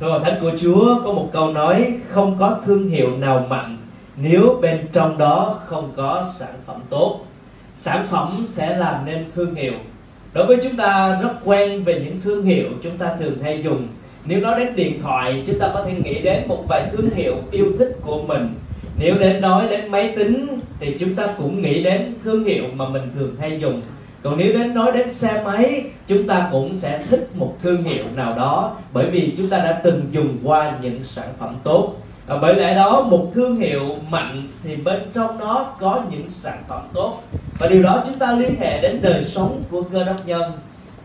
Trong Hội Thánh của Chúa có một câu nói không có thương hiệu nào mạnh nếu bên trong đó không có sản phẩm tốt. Sản phẩm sẽ làm nên thương hiệu. Đối với chúng ta rất quen về những thương hiệu chúng ta thường hay dùng. Nếu nói đến điện thoại, chúng ta có thể nghĩ đến một vài thương hiệu yêu thích của mình. Nếu đến nói đến máy tính thì chúng ta cũng nghĩ đến thương hiệu mà mình thường hay dùng còn nếu đến nói đến xe máy, chúng ta cũng sẽ thích một thương hiệu nào đó, bởi vì chúng ta đã từng dùng qua những sản phẩm tốt. Và bởi lẽ đó, một thương hiệu mạnh thì bên trong nó có những sản phẩm tốt. Và điều đó chúng ta liên hệ đến đời sống của cơ đốc nhân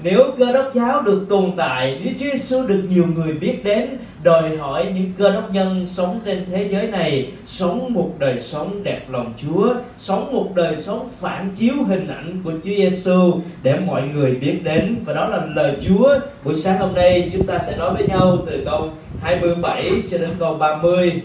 nếu cơ đốc giáo được tồn tại nếu Chúa Giêsu được nhiều người biết đến đòi hỏi những cơ đốc nhân sống trên thế giới này sống một đời sống đẹp lòng Chúa sống một đời sống phản chiếu hình ảnh của Chúa Giêsu để mọi người biết đến. Và đó là lời Chúa. Buổi sáng hôm nay chúng ta sẽ nói với nhau từ câu 27 cho đến câu 30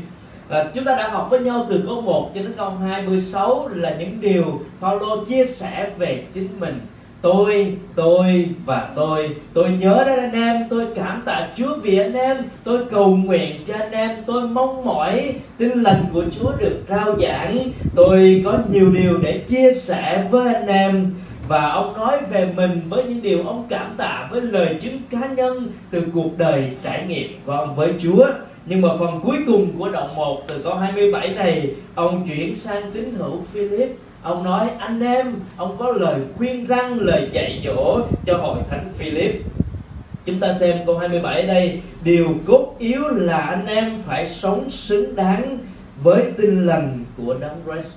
À, chúng ta đã học với nhau từ câu 1 cho đến câu 26 là những điều Phaolô chia sẻ về chính mình tôi tôi và tôi. Tôi nhớ đến anh em tôi cảm tạ chúa vì anh em. Tôi cầu nguyện cho anh em tôi mong mỏi tin lành của chúa được rao giảng. Tôi có nhiều điều để chia sẻ với anh em. Và ông nói về mình với những điều ông cảm tạ với lời chứng cá nhân từ cuộc đời trải nghiệm của ông với Chúa. Nhưng mà phần cuối cùng của đoạn 1 từ câu 27 này, ông chuyển sang tín hữu Philip ông nói, anh em, ông có lời khuyên răng, lời dạy dỗ cho hội thánh Philip. Chúng ta xem câu 27 đây. Điều cốt yếu là anh em phải sống xứng đáng với tin lành của đấng Christ.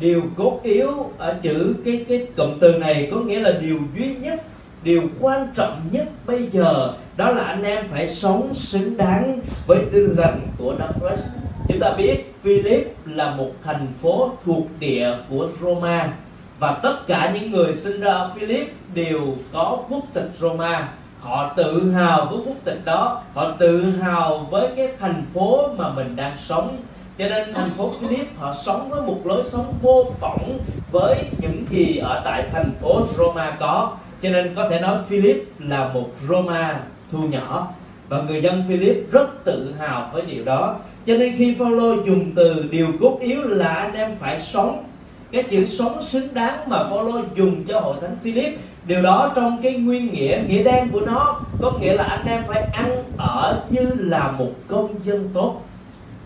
Điều cốt yếu ở chữ cái cái cụm từ này có nghĩa là điều duy nhất, điều quan trọng nhất bây giờ, đó là anh em phải sống xứng đáng với tin lành của đấng Christ. Chúng ta biết Philip là một thành phố thuộc địa của Roma, và tất cả những người sinh ra ở Philip đều có quốc tịch Roma. Họ tự hào với quốc tịch đó, họ tự hào với cái thành phố mà mình đang sống. Cho nên thành phố Philip, họ sống với một lối sống mô phỏng với những gì ở tại thành phố Roma có. Cho nên có thể nói Philip là một Roma thu nhỏ, và người dân Philip rất tự hào với điều đó cho nên khi Phaolô dùng từ điều cốt yếu là anh em phải sống, cái chữ sống xứng đáng mà Phaolô dùng cho hội thánh Philip, điều đó trong cái nguyên nghĩa nghĩa đen của nó, có nghĩa là anh em phải ăn ở như là một công dân tốt.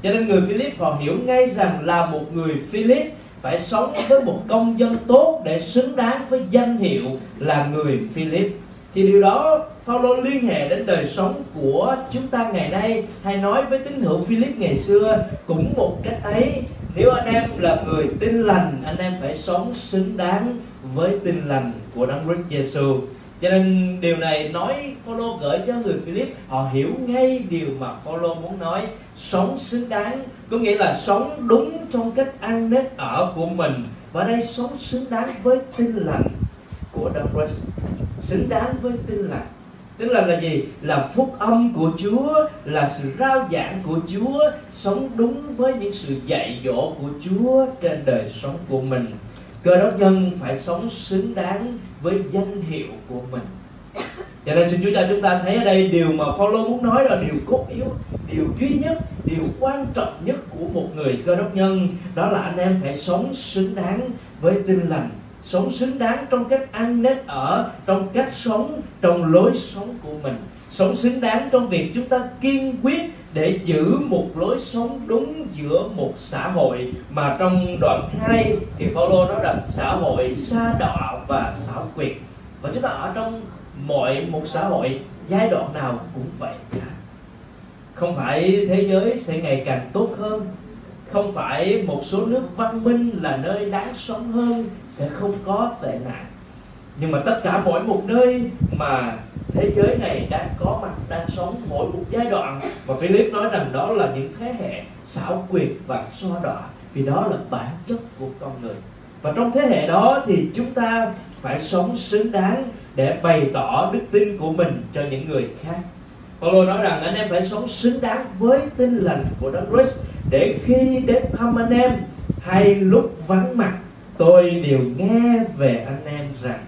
Cho nên người Philip họ hiểu ngay rằng là một người Philip phải sống với một công dân tốt để xứng đáng với danh hiệu là người Philip thì điều đó Phaolô liên hệ đến đời sống của chúng ta ngày nay, hay nói với tín hữu Philip ngày xưa cũng một cách ấy. Nếu anh em là người tin lành, anh em phải sống xứng đáng với tin lành của Đấng Christ Jesus cho nên điều này nói Phaolô gửi cho người Philip, họ hiểu ngay điều mà Phaolô muốn nói, sống xứng đáng. Có nghĩa là sống đúng trong cách ăn nết ở của mình. Và đây, sống xứng đáng với tin lành của Đấng Christ. Xứng đáng với tin lành. Tin lành là gì? Là phúc âm của Chúa, là sự rao giảng của Chúa, sống đúng với những sự dạy dỗ của Chúa trên đời sống của mình. Cơ đốc nhân phải sống xứng đáng với danh hiệu của mình. Cho nên xin Chúa cho chúng ta thấy ở đây điều mà Phaolô muốn nói là điều cốt yếu, điều duy nhất, điều quan trọng nhất của một người cơ đốc nhân, đó là anh em phải sống xứng đáng với tin lành sống xứng đáng trong cách ăn nết ở, trong cách sống, trong lối sống của mình. Sống xứng đáng trong việc chúng ta kiên quyết để giữ một lối sống đúng giữa một xã hội. Mà trong đoạn 2 thì Phaolô nói rằng xã hội xa đọa và xảo quyệt. Và chúng ta ở trong mọi một xã hội, giai đoạn nào cũng vậy cả. Không phải thế giới sẽ ngày càng tốt hơn không phải một số nước văn minh là nơi đáng sống hơn sẽ không có tệ nạn. Nhưng mà tất cả mỗi một nơi mà thế giới này đang có mặt, đang sống mỗi một giai đoạn và Philip nói rằng đó là những thế hệ xảo quyệt và so đọa, vì đó là bản chất của con người. Và trong thế hệ đó thì chúng ta phải sống xứng đáng để bày tỏ đức tin của mình cho những người khác. Paulo nói rằng anh em phải sống xứng đáng với tin lành của Đấng Christ để khi đến thăm anh em, hay lúc vắng mặt, tôi đều nghe về anh em rằng.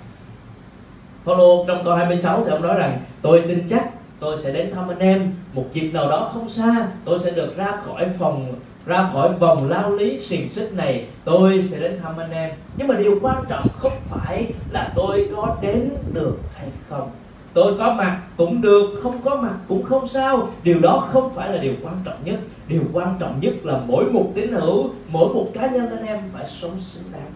Phaolô trong câu 26 thì ông nói rằng, tôi tin chắc tôi sẽ đến thăm anh em. Một dịp nào đó không xa, tôi sẽ được ra khỏi phòng, ra khỏi vòng lao lý xiềng xích này. Tôi sẽ đến thăm anh em. Nhưng mà điều quan trọng không phải là tôi có đến được hay không tôi có mặt cũng được, không có mặt cũng không sao. Điều đó không phải là điều quan trọng nhất. Điều quan trọng nhất là mỗi một tín hữu, mỗi một cá nhân anh em phải sống xứng đáng.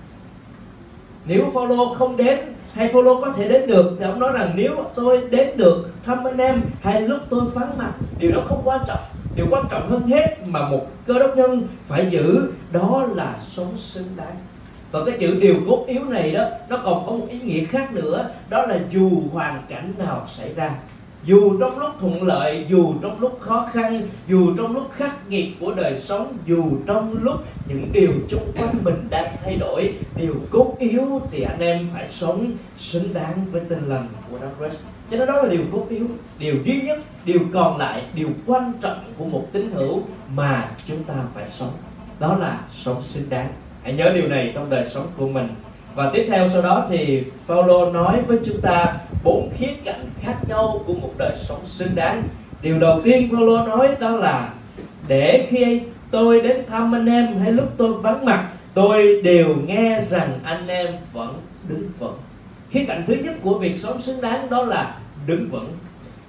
Nếu Phaolô không đến, hay Phaolô có thể đến được, thì ông nói rằng nếu tôi đến được thăm anh em, hay lúc tôi vắng mặt, điều đó không quan trọng. Điều quan trọng hơn hết mà một cơ đốc nhân phải giữ, đó là sống xứng đáng và cái chữ điều cốt yếu này đó, nó còn có một ý nghĩa khác nữa, đó là dù hoàn cảnh nào xảy ra, dù trong lúc thuận lợi, dù trong lúc khó khăn, dù trong lúc khắc nghiệt của đời sống, dù trong lúc những điều xung quanh mình đang thay đổi, điều cốt yếu thì anh em phải sống xứng đáng với tinh lành của Đấng Christ. Cho nên đó là điều cốt yếu, điều duy nhất, điều còn lại, điều quan trọng của một tín hữu mà chúng ta phải sống. Đó là sống xứng đáng hãy nhớ điều này trong đời sống của mình. Và tiếp theo sau đó thì Paulo nói với chúng ta bốn khía cạnh khác nhau của một đời sống xứng đáng. Điều đầu tiên Paulo nói đó là, để khi tôi đến thăm anh em hay lúc tôi vắng mặt, tôi đều nghe rằng anh em vẫn đứng vững. Khía cạnh thứ nhất của việc sống xứng đáng đó là đứng vững.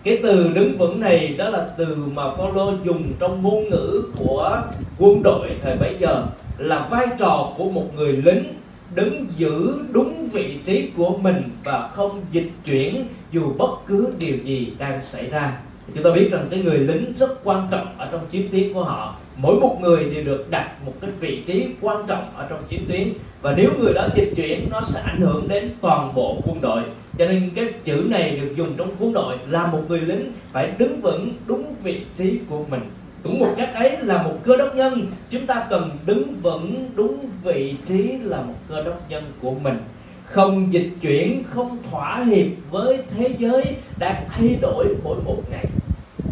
Cái từ đứng vững này đó là từ mà Paulo dùng trong ngôn ngữ của quân đội thời bấy giờ là vai trò của một người lính đứng giữ đúng vị trí của mình và không dịch chuyển dù bất cứ điều gì đang xảy ra. Chúng ta biết rằng cái người lính rất quan trọng ở trong chiến tuyến của họ. Mỗi một người đều được đặt một cái vị trí quan trọng ở trong chiến tuyến. Và nếu người đó dịch chuyển, nó sẽ ảnh hưởng đến toàn bộ quân đội. Cho nên cái chữ này được dùng trong quân đội là một người lính phải đứng vững đúng vị trí của mình cũng một cách ấy là một cơ đốc nhân. Chúng ta cần đứng vững đúng vị trí là một cơ đốc nhân của mình. Không dịch chuyển, không thỏa hiệp với thế giới đang thay đổi mỗi một ngày.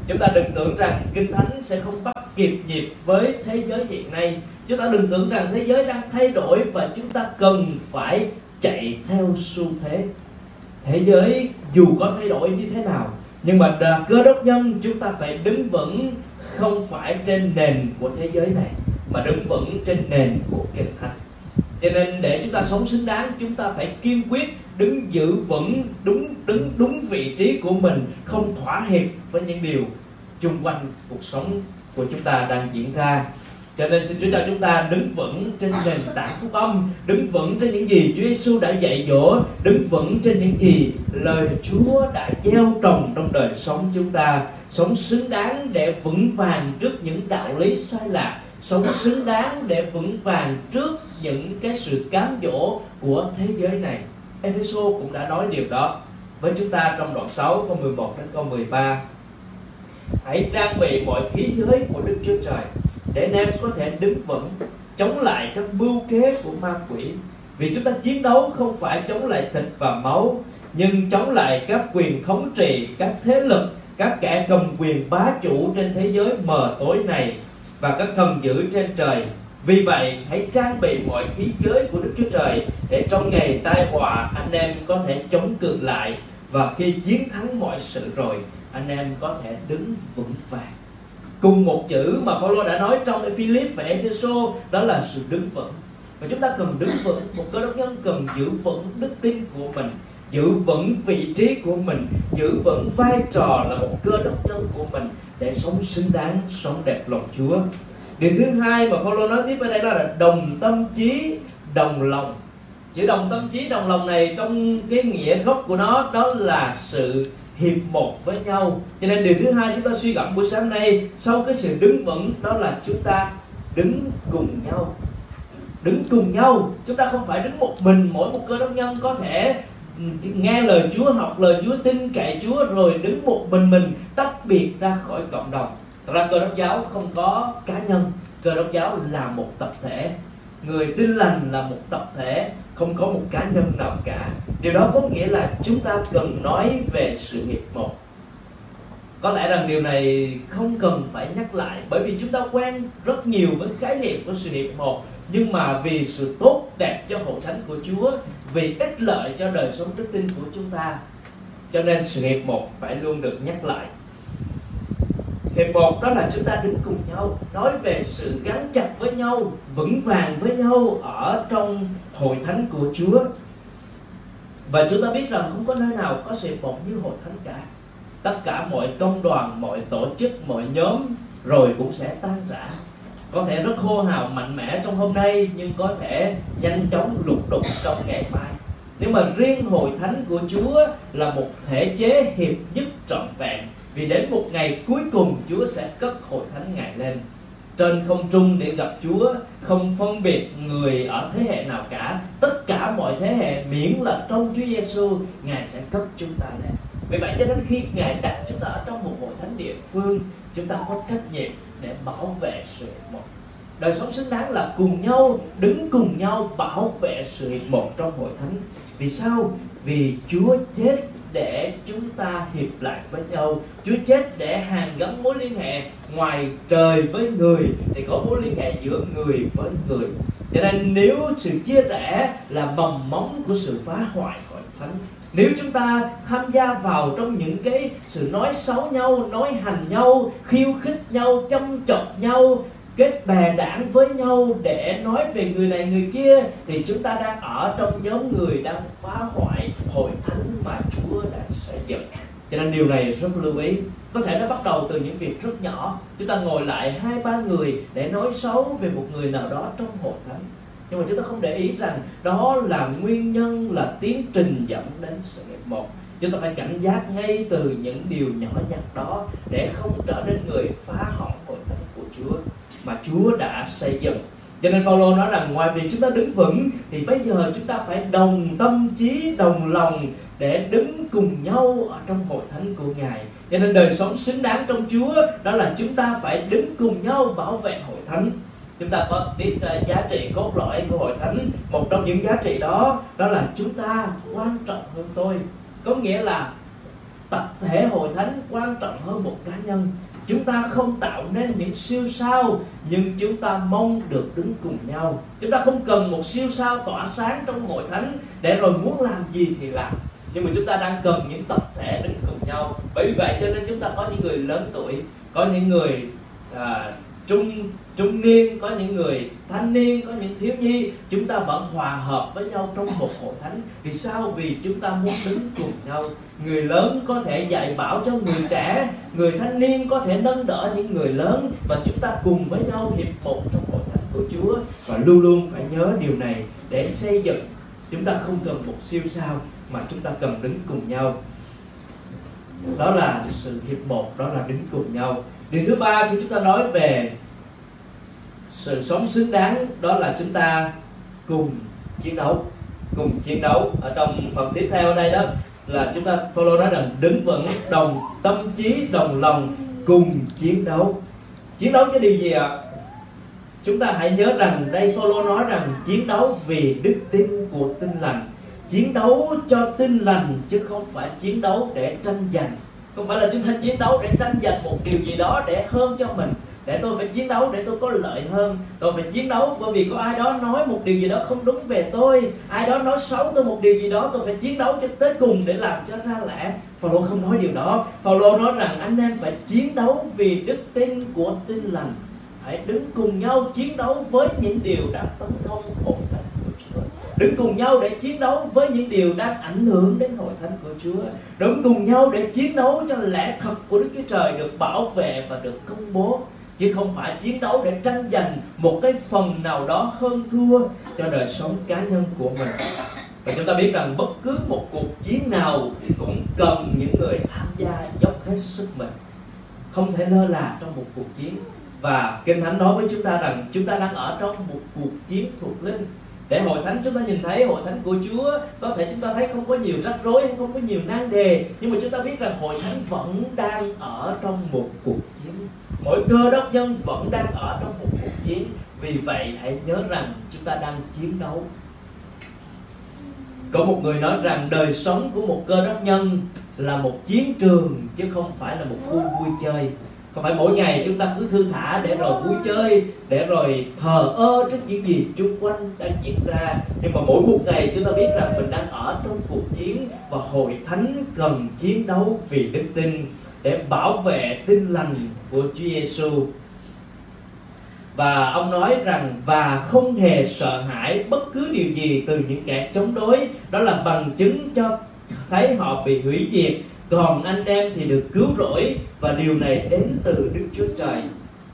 Chúng ta đừng tưởng rằng kinh thánh sẽ không bắt kịp nhịp với thế giới hiện nay. Chúng ta đừng tưởng rằng thế giới đang thay đổi và chúng ta cần phải chạy theo xu thế. Thế giới dù có thay đổi như thế nào, nhưng mà cơ đốc nhân, chúng ta phải đứng vững không phải trên nền của thế giới này, mà đứng vững trên nền của kinh thánh. Cho nên để chúng ta sống xứng đáng, chúng ta phải kiên quyết đứng giữ vững, đúng, đứng đúng vị trí của mình, không thỏa hiệp với những điều chung quanh cuộc sống của chúng ta đang diễn ra cho nên xin Chúa cho chúng ta đứng vững trên nền tảng phúc âm, đứng vững trên những gì Chúa Giêsu đã dạy dỗ, đứng vững trên những gì lời Chúa đã gieo trồng trong đời sống chúng ta. Sống xứng đáng để vững vàng trước những đạo lý sai lạc. Sống xứng đáng để vững vàng trước những cái sự cám dỗ của thế giới này. Epheso cũng đã nói điều đó với chúng ta trong đoạn 6 câu 11 đến câu 13 hãy trang bị mọi khí giới của Đức Chúa Trời để anh em có thể đứng vững, chống lại các mưu kế của ma quỷ. Vì chúng ta chiến đấu không phải chống lại thịt và máu, nhưng chống lại các quyền thống trị, các thế lực, các kẻ cầm quyền bá chủ trên thế giới mờ tối này và các thần dữ trên trời. Vì vậy, hãy trang bị mọi khí giới của Đức Chúa Trời để trong ngày tai họa anh em có thể chống cự lại. Và khi chiến thắng mọi sự rồi, anh em có thể đứng vững vàng cùng một chữ mà Phaolô đã nói trong Philip và Epheso, đó là sự đứng vững. Và chúng ta cần đứng vững, một cơ đốc nhân cần giữ vững đức tin của mình, giữ vững vị trí của mình, giữ vững vai trò là một cơ đốc nhân của mình để sống xứng đáng, sống đẹp lòng Chúa. Điều thứ hai mà Phaolô nói tiếp ở đây đó là đồng tâm trí, đồng lòng. Chữ đồng tâm trí, đồng lòng này trong cái nghĩa gốc của nó, đó là sự hiệp một với nhau. Cho nên điều thứ hai chúng ta suy gẫm buổi sáng nay, sau cái sự đứng vững, đó là chúng ta đứng cùng nhau. Đứng cùng nhau. Chúng ta không phải đứng một mình, mỗi một cơ đốc nhân có thể ừ, nghe lời Chúa, học lời Chúa, tin cậy Chúa, rồi đứng một mình mình, tách biệt ra khỏi cộng đồng. Thật ra cơ đốc giáo không có cá nhân. Cơ đốc giáo là một tập thể. Người tin lành là một tập thể không có một cá nhân nào cả. Điều đó có nghĩa là chúng ta cần nói về sự nghiệp một. Có lẽ rằng điều này không cần phải nhắc lại, bởi vì chúng ta quen rất nhiều với khái niệm của sự nghiệp một. Nhưng mà vì sự tốt đẹp cho hội thánh của Chúa, vì ích lợi cho đời sống đức tin của chúng ta, cho nên sự nghiệp một phải luôn được nhắc lại hiệp một đó là chúng ta đứng cùng nhau nói về sự gắn chặt với nhau, vững vàng với nhau ở trong hội thánh của Chúa. Và chúng ta biết rằng không có nơi nào có sự một như hội thánh cả. Tất cả mọi công đoàn, mọi tổ chức, mọi nhóm rồi cũng sẽ tan rã. Có thể rất hô hào, mạnh mẽ trong hôm nay, nhưng có thể nhanh chóng lục đục trong ngày mai. Nhưng mà riêng hội thánh của Chúa là một thể chế hiệp nhất trọn vẹn vì đến một ngày cuối cùng Chúa sẽ cất hội thánh ngài lên. Trên không trung để gặp Chúa, không phân biệt người ở thế hệ nào cả, tất cả mọi thế hệ miễn là trong Chúa Giêsu ngài sẽ cất chúng ta lên. Vì vậy cho đến khi ngài đặt chúng ta ở trong một hội thánh địa phương, chúng ta có trách nhiệm để bảo vệ sự một. Đời sống xứng đáng là cùng nhau, đứng cùng nhau bảo vệ sự một trong hội thánh. Vì sao? Vì Chúa chết để chúng ta hiệp lại với nhau. Chúa chết để hàn gắn mối liên hệ ngoài trời với người, thì có mối liên hệ giữa người với người. Cho nên nếu sự chia rẽ là mầm móng của sự phá hoại hội thánh, nếu chúng ta tham gia vào trong những cái sự nói xấu nhau, nói hành nhau, khiêu khích nhau, châm chọc nhau kết bè đảng với nhau để nói về người này, người kia, thì chúng ta đang ở trong nhóm người đang phá hoại hội thánh mà Chúa đã xây dựng. Cho nên điều này rất lưu ý. Có thể nó bắt đầu từ những việc rất nhỏ. Chúng ta ngồi lại hai, ba người để nói xấu về một người nào đó trong hội thánh. Nhưng mà chúng ta không để ý rằng đó là nguyên nhân, là tiến trình dẫn đến sự nghiệp một. Chúng ta phải cảnh giác ngay từ những điều nhỏ nhặt đó để không trở nên người phá hỏng hội thánh của Chúa mà Chúa đã xây dựng. Cho nên Phaolô nói rằng ngoài việc chúng ta đứng vững thì bây giờ chúng ta phải đồng tâm trí đồng lòng để đứng cùng nhau ở trong hội thánh của Ngài. Cho nên đời sống xứng đáng trong Chúa đó là chúng ta phải đứng cùng nhau bảo vệ hội thánh. Chúng ta có biết uh, giá trị cốt lõi của hội thánh một trong những giá trị đó đó là chúng ta quan trọng hơn tôi. Có nghĩa là tập thể hội thánh quan trọng hơn một cá nhân chúng ta không tạo nên những siêu sao nhưng chúng ta mong được đứng cùng nhau. Chúng ta không cần một siêu sao tỏa sáng trong hội thánh để rồi muốn làm gì thì làm. Nhưng mà chúng ta đang cần những tập thể đứng cùng nhau. Bởi vì vậy cho nên chúng ta có những người lớn tuổi có những người à, trung trung niên, có những người thanh niên, có những thiếu nhi, chúng ta vẫn hòa hợp với nhau trong một hội thánh. Vì sao? Vì chúng ta muốn đứng cùng nhau. Người lớn có thể dạy bảo cho người trẻ, người thanh niên có thể nâng đỡ những người lớn và chúng ta cùng với nhau hiệp một trong hội thánh của Chúa. Và luôn luôn phải nhớ điều này để xây dựng. Chúng ta không cần một siêu sao mà chúng ta cần đứng cùng nhau. Đó là sự hiệp một, đó là đứng cùng nhau. Điều thứ ba, khi chúng ta nói về sự sống xứng đáng, đó là chúng ta cùng chiến đấu, cùng chiến đấu. Ở trong phần tiếp theo đây đó, là chúng ta follow nói rằng đứng vững, đồng tâm trí, đồng lòng cùng chiến đấu. Chiến đấu cái điều gì ạ? Chúng ta hãy nhớ rằng đây Phaolô nói rằng chiến đấu vì đức tin của tin lành. Chiến đấu cho tin lành, chứ không phải chiến đấu để tranh giành. Không phải là chúng ta chiến đấu để tranh giành một điều gì đó để hơn cho mình để tôi phải chiến đấu để tôi có lợi hơn. Tôi phải chiến đấu bởi vì có ai đó nói một điều gì đó không đúng về tôi. Ai đó nói xấu tôi một điều gì đó, tôi phải chiến đấu cho tới cùng để làm cho ra lẽ. Phaolô không nói điều đó. Phaolô nói rằng anh em phải chiến đấu vì đức tin của tin lành. Phải đứng cùng nhau chiến đấu với những điều đã tấn công hồn thánh của Chúa. Đứng cùng nhau để chiến đấu với những điều đang ảnh hưởng đến hội thánh của Chúa. Đứng cùng nhau để chiến đấu cho lẽ thật của Đức Chúa Trời được bảo vệ và được công bố chứ không phải chiến đấu để tranh giành một cái phần nào đó hơn thua cho đời sống cá nhân của mình. Và chúng ta biết rằng bất cứ một cuộc chiến nào cũng cần những người tham gia dốc hết sức mình. Không thể lơ là trong một cuộc chiến. Và kinh thánh nói với chúng ta rằng chúng ta đang ở trong một cuộc chiến thuộc linh để hội thánh chúng ta nhìn thấy, hội thánh của Chúa, có thể chúng ta thấy không có nhiều rắc rối, không có nhiều nan đề, nhưng mà chúng ta biết rằng hội thánh vẫn đang ở trong một cuộc chiến. Mỗi cơ đốc nhân vẫn đang ở trong một cuộc chiến. Vì vậy, hãy nhớ rằng chúng ta đang chiến đấu. Có một người nói rằng đời sống của một cơ đốc nhân là một chiến trường, chứ không phải là một khu vui chơi không phải mỗi ngày chúng ta cứ thương thả để rồi vui chơi, để rồi thờ ơ trước những gì xung quanh đang diễn ra? Nhưng mà mỗi một ngày chúng ta biết rằng mình đang ở trong cuộc chiến và hội thánh cần chiến đấu vì đức tin để bảo vệ tin lành của Chúa Giêsu và ông nói rằng, và không hề sợ hãi bất cứ điều gì từ những kẻ chống đối. Đó là bằng chứng cho thấy họ bị hủy diệt còn anh em thì được cứu rỗi và điều này đến từ Đức Chúa Trời.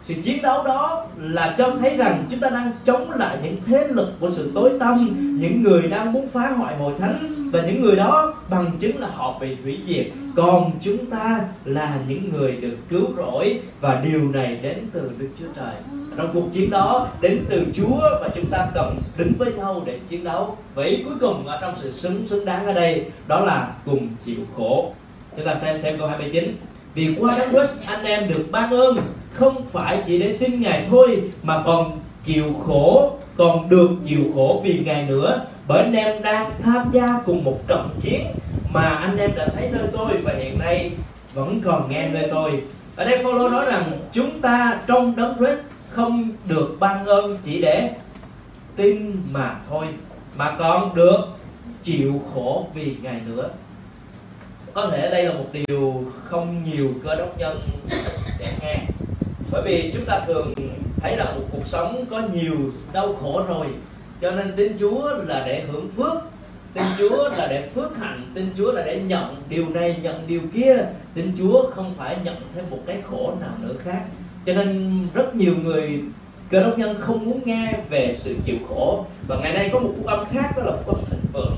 Sự chiến đấu đó là cho thấy rằng chúng ta đang chống lại những thế lực của sự tối tăm, những người đang muốn phá hoại hội thánh và những người đó bằng chứng là họ bị hủy diệt. Còn chúng ta là những người được cứu rỗi và điều này đến từ Đức Chúa Trời. Trong cuộc chiến đó, đến từ Chúa và chúng ta cần đứng với nhau để chiến đấu. Vậy cuối cùng ở trong sự xứng xứng đáng ở đây, đó là cùng chịu khổ chúng ta xem xem câu 29 vì qua đấng Christ anh em được ban ơn, không phải chỉ để tin ngài thôi, mà còn chịu khổ, còn được chịu khổ vì ngài nữa. Bởi anh em đang tham gia cùng một trận chiến mà anh em đã thấy nơi tôi và hiện nay vẫn còn nghe nơi tôi. Ở đây Phaolô nói rằng chúng ta trong đấng Christ không được ban ơn chỉ để tin mà thôi, mà còn được chịu khổ vì ngài nữa có thể đây là một điều không nhiều cơ đốc nhân để nghe. Bởi vì chúng ta thường thấy là một cuộc sống có nhiều đau khổ rồi, cho nên tin Chúa là để hưởng phước, tin Chúa là để phước hạnh, tin Chúa là để nhận điều này, nhận điều kia. Tin Chúa không phải nhận thêm một cái khổ nào nữa khác. Cho nên rất nhiều người, cơ đốc nhân không muốn nghe về sự chịu khổ. Và ngày nay có một phúc âm khác, đó là phúc âm thịnh vượng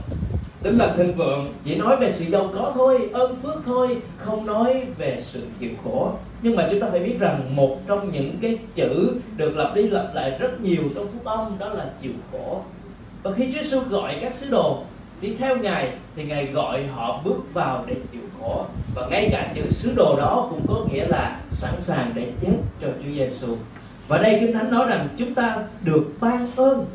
tính là thịnh vượng, chỉ nói về sự giàu có thôi, ơn phước thôi, không nói về sự chịu khổ. Nhưng mà chúng ta phải biết rằng một trong những cái chữ được lặp đi lặp lại rất nhiều trong phúc âm đó là chịu khổ. Và khi Chúa Giêsu gọi các sứ đồ đi theo ngài, thì ngài gọi họ bước vào để chịu khổ. Và ngay cả chữ sứ đồ đó cũng có nghĩa là sẵn sàng để chết cho Chúa Giêsu và đây kinh thánh nói rằng chúng ta được ban ơn,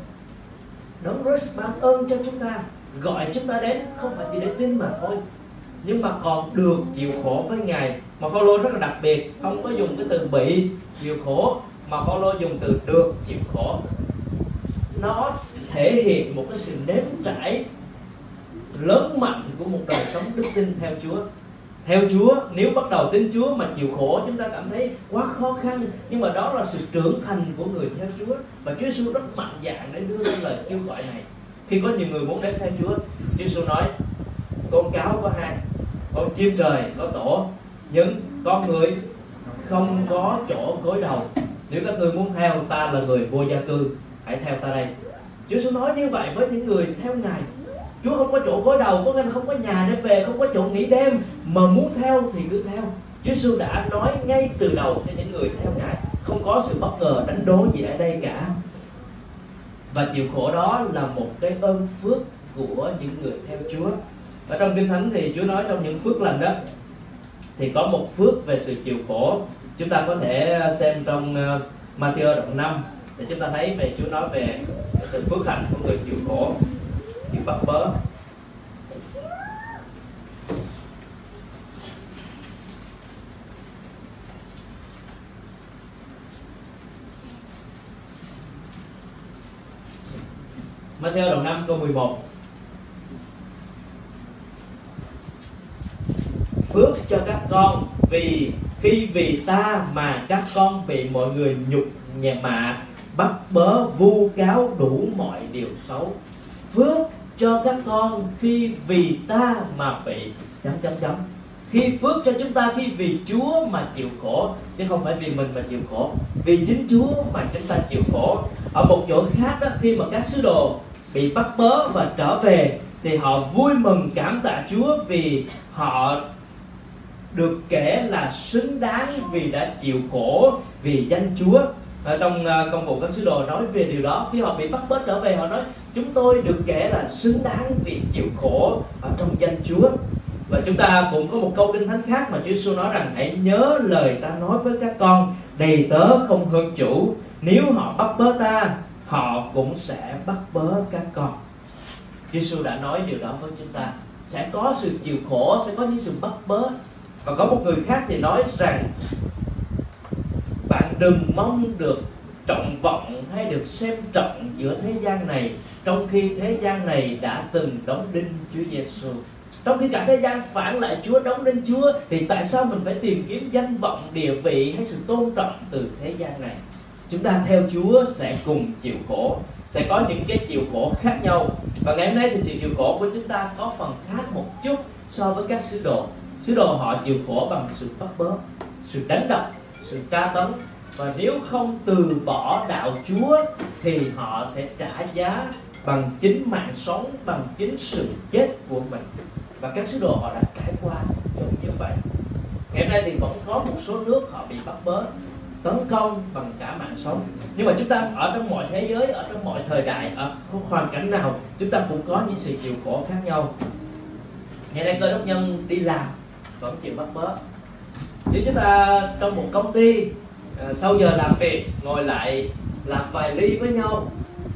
đấng Christ ban ơn cho chúng ta gọi chúng ta đến, không phải chỉ để tin mà thôi. Nhưng mà còn được chịu khổ với ngài, mà Phaolô rất là đặc biệt. Không có dùng cái từ bị chịu khổ, mà Phaolô dùng từ được chịu khổ. Nó thể hiện một cái sự nếm trải lớn mạnh của một đời sống đức tin theo Chúa. Theo Chúa, nếu bắt đầu tin Chúa mà chịu khổ, chúng ta cảm thấy quá khó khăn. Nhưng mà đó là sự trưởng thành của người theo Chúa. Và Chúa Giêsu rất mạnh dạn để đưa ra lời kêu gọi này khi có nhiều người muốn đến theo Chúa Chúa Giêsu nói con cáo có hai, con chim trời có tổ, nhưng con người không có chỗ gối đầu. Nếu các người muốn theo ta là người vô gia cư, hãy theo ta đây. Chúa Giêsu nói như vậy với những người theo Ngài. Chúa không có chỗ gối đầu, có nên không có nhà để về, không có chỗ nghỉ đêm, mà muốn theo thì cứ theo. Chúa Giêsu đã nói ngay từ đầu cho những người theo Ngài, không có sự bất ngờ đánh đố gì ở đây cả và chịu khổ đó là một cái ơn phước của những người theo Chúa. Và trong kinh thánh thì Chúa nói trong những phước lành đó, thì có một phước về sự chịu khổ. Chúng ta có thể xem trong ờ, Matthew đoạn 5 để chúng ta thấy về Chúa nói về sự phước hạnh của người chịu khổ, chịu bắt bớ. Matthew đầu 5 câu 11 Phước cho các con vì khi vì ta mà các con bị mọi người nhục nhẹ mạ, bắt bớ vu cáo đủ mọi điều xấu. Phước cho các con khi vì ta mà bị, chấm chấm chấm. Khi phước cho chúng ta khi vì Chúa mà chịu khổ, chứ không phải vì mình mà chịu khổ. Vì chính Chúa mà chúng ta chịu khổ. Ở một chỗ khác đó, khi mà các sứ đồ bị bắt bớ và trở về thì họ vui mừng cảm tạ Chúa vì họ được kể là xứng đáng vì đã chịu khổ vì danh Chúa. Ở trong uh, công vụ các sứ đồ nói về điều đó khi họ bị bắt bớ trở về họ nói chúng tôi được kể là xứng đáng vì chịu khổ ở trong danh Chúa. Và chúng ta cũng có một câu kinh thánh khác mà Chúa Giêsu nói rằng hãy nhớ lời ta nói với các con đầy tớ không hơn chủ. Nếu họ bắt bớ ta họ cũng sẽ bắt bớ các con. Chúa Giêsu đã nói điều đó với chúng ta. Sẽ có sự chịu khổ, sẽ có những sự bắt bớ. Và có một người khác thì nói rằng, bạn đừng mong được trọng vọng hay được xem trọng giữa thế gian này, trong khi thế gian này đã từng đóng đinh Chúa Giêsu trong khi cả thế gian phản lại Chúa, đóng đinh Chúa, thì tại sao mình phải tìm kiếm danh vọng, địa vị hay sự tôn trọng từ thế gian này? Chúng ta theo Chúa sẽ cùng chịu khổ, sẽ có những cái chịu khổ khác nhau. Và ngày hôm nay thì sự chịu khổ của chúng ta có phần khác một chút so với các sứ đồ. Sứ đồ họ chịu khổ bằng sự bắt bớ, sự đánh đập, sự tra tấn. Và nếu không từ bỏ đạo Chúa thì họ sẽ trả giá bằng chính mạng sống, bằng chính sự chết của mình. Và các sứ đồ họ đã trải qua giống như vậy. Ngày hôm nay thì vẫn có một số nước họ bị bắt bớ tấn công bằng cả mạng sống. Nhưng mà chúng ta ở trong mọi thế giới ở trong mọi thời đại ở hoàn cảnh nào chúng ta cũng có những sự chịu khổ khác nhau. Ngày nay cơ đốc nhân đi làm vẫn chịu bắt bớ. Nếu chúng ta trong một công ty à, sau giờ làm việc ngồi lại làm vài ly với nhau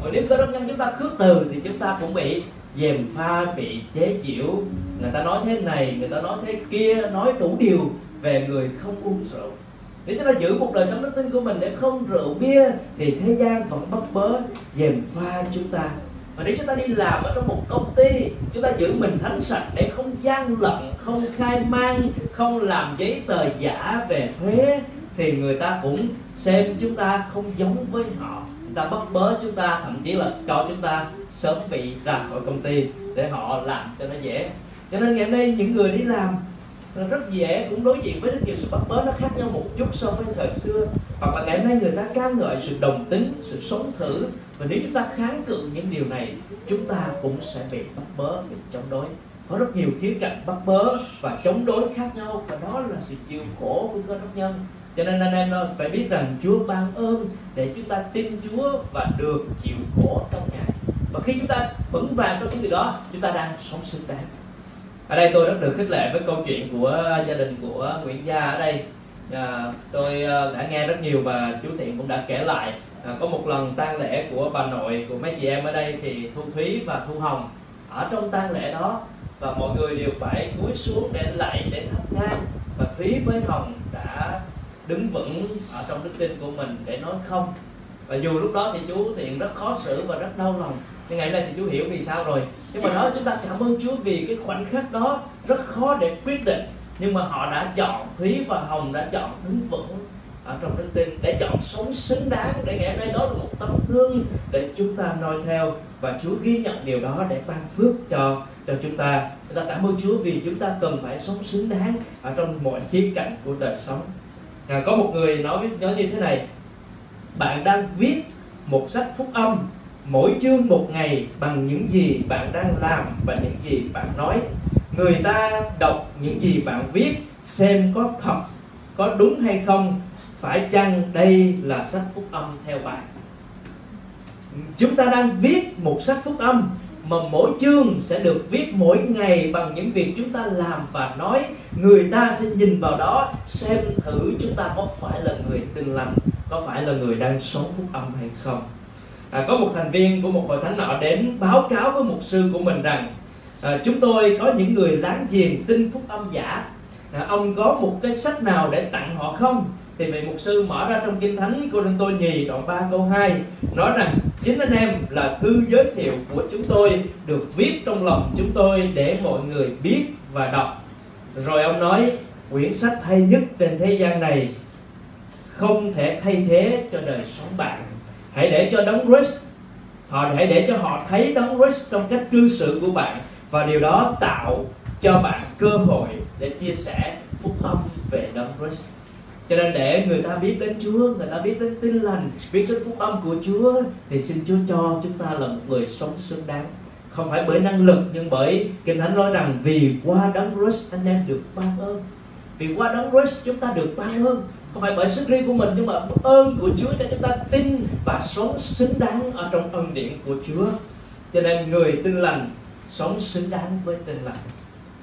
rồi nếu cơ đốc nhân chúng ta khước từ thì chúng ta cũng bị dèm pha bị chế chịu người ta nói thế này người ta nói thế kia nói đủ điều về người không uống rượu để chúng ta giữ một đời sống đức tin của mình để không rượu bia, thì thế gian vẫn bắt bớ, dèm pha chúng ta. Và nếu chúng ta đi làm ở trong một công ty, chúng ta giữ mình thánh sạch để không gian lận, không khai mang, không làm giấy tờ giả về thuế, thì người ta cũng xem chúng ta không giống với họ. Người ta bắt bớ chúng ta, thậm chí là cho chúng ta sớm bị ra khỏi công ty để họ làm cho nó dễ. Cho nên ngày hôm nay những người đi làm rất dễ, cũng đối diện với rất nhiều sự bắt bớ nó khác nhau một chút so với thời xưa. Hoặc là ngày hôm nay người ta ca ngợi sự đồng tính, sự sống thử. Và nếu chúng ta kháng cự những điều này, chúng ta cũng sẽ bị bắt bớ bị chống đối. Có rất nhiều khía cạnh bắt bớ và chống đối khác nhau, và đó là sự chịu khổ của cơ đốc nhân. Cho nên anh em phải biết rằng Chúa ban ơn để chúng ta tin Chúa và được chịu khổ trong Ngài. Và khi chúng ta vững vàng trong những điều đó, chúng ta đang sống xứng đáng ở đây tôi rất được khích lệ với câu chuyện của gia đình của Nguyễn Gia ở đây. À, tôi à, đã nghe rất nhiều và chú Thiện cũng đã kể lại. À, có một lần tang lễ của bà nội của mấy chị em ở đây thì Thu Thúy và Thu Hồng ở trong tang lễ đó và mọi người đều phải cúi xuống để lạy để thắp nhang. Và Thúy với Hồng đã đứng vững ở trong đức tin của mình để nói không. Và dù lúc đó thì chú Thiện rất khó xử và rất đau lòng nhưng ngày nay thì chú hiểu vì sao rồi. Nhưng mà đó chúng ta cảm ơn Chúa vì cái khoảnh khắc đó rất khó để quyết định. Nhưng mà họ đã chọn Thúy và Hồng đã chọn đứng vững ở trong đức tin để chọn sống xứng đáng để ngày nay đó là một tấm gương để chúng ta noi theo. Và Chúa ghi nhận điều đó để ban phước cho cho chúng ta. Chúng ta cảm ơn Chúa vì chúng ta cần phải sống xứng đáng ở trong mọi khía cạnh của đời sống. À, có một người nói nói như thế này bạn đang viết một sách phúc âm mỗi chương một ngày bằng những gì bạn đang làm và những gì bạn nói. Người ta đọc những gì bạn viết, xem có thật, có đúng hay không, phải chăng đây là sách phúc âm theo bạn? Chúng ta đang viết một sách phúc âm, mà mỗi chương sẽ được viết mỗi ngày bằng những việc chúng ta làm và nói. Người ta sẽ nhìn vào đó, xem thử chúng ta có phải là người tin lành, có phải là người đang sống phúc âm hay không à, có một thành viên của một hội thánh nọ đến báo cáo với mục sư của mình rằng à, chúng tôi có những người láng giềng tin phúc âm giả. À, ông có một cái sách nào để tặng họ không? Thì vị mục sư mở ra trong kinh thánh cô đơn tôi nhì đoạn 3 câu 2 nói rằng chính anh em là thư giới thiệu của chúng tôi được viết trong lòng chúng tôi để mọi người biết và đọc. Rồi ông nói quyển sách hay nhất trên thế gian này không thể thay thế cho đời sống bạn hãy để cho đấng Christ họ hãy để cho họ thấy đấng Christ trong cách cư xử của bạn và điều đó tạo cho bạn cơ hội để chia sẻ phúc âm về đấng Christ. Cho nên để người ta biết đến Chúa, người ta biết đến tin lành, biết đến phúc âm của Chúa, thì xin Chúa cho chúng ta là một người sống xứng đáng. Không phải bởi năng lực, nhưng bởi kinh thánh nói rằng vì qua đấng Christ anh em được ban ơn. Vì qua đấng Christ, chúng ta được ban ơn không phải bởi sức riêng của mình, nhưng mà ơn của Chúa cho chúng ta tin và sống xứng đáng ở trong ân điển của Chúa. Cho nên người tin lành sống xứng đáng với tin lành.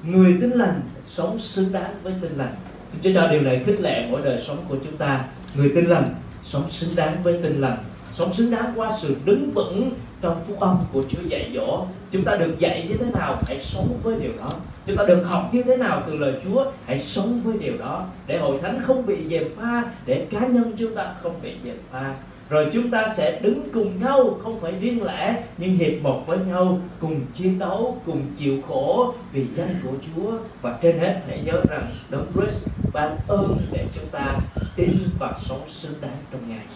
Người tin lành sống xứng đáng với tin lành. Xin Chúa cho điều này khích lệ mỗi đời sống của chúng ta. Người tin lành sống xứng đáng với tin lành. Sống xứng đáng qua sự đứng vững trong phúc âm của Chúa dạy dỗ. Chúng ta được dạy như thế nào, hãy sống với điều đó chúng ta được học như thế nào từ lời Chúa, hãy sống với điều đó để hội thánh không bị dèm pha, để cá nhân chúng ta không bị dèm pha. Rồi chúng ta sẽ đứng cùng nhau, không phải riêng lẻ, nhưng hiệp một với nhau, cùng chiến đấu, cùng chịu khổ vì danh của Chúa. Và trên hết, hãy nhớ rằng đấng Christ ban ơn để chúng ta tin và sống xứng đáng trong Ngài.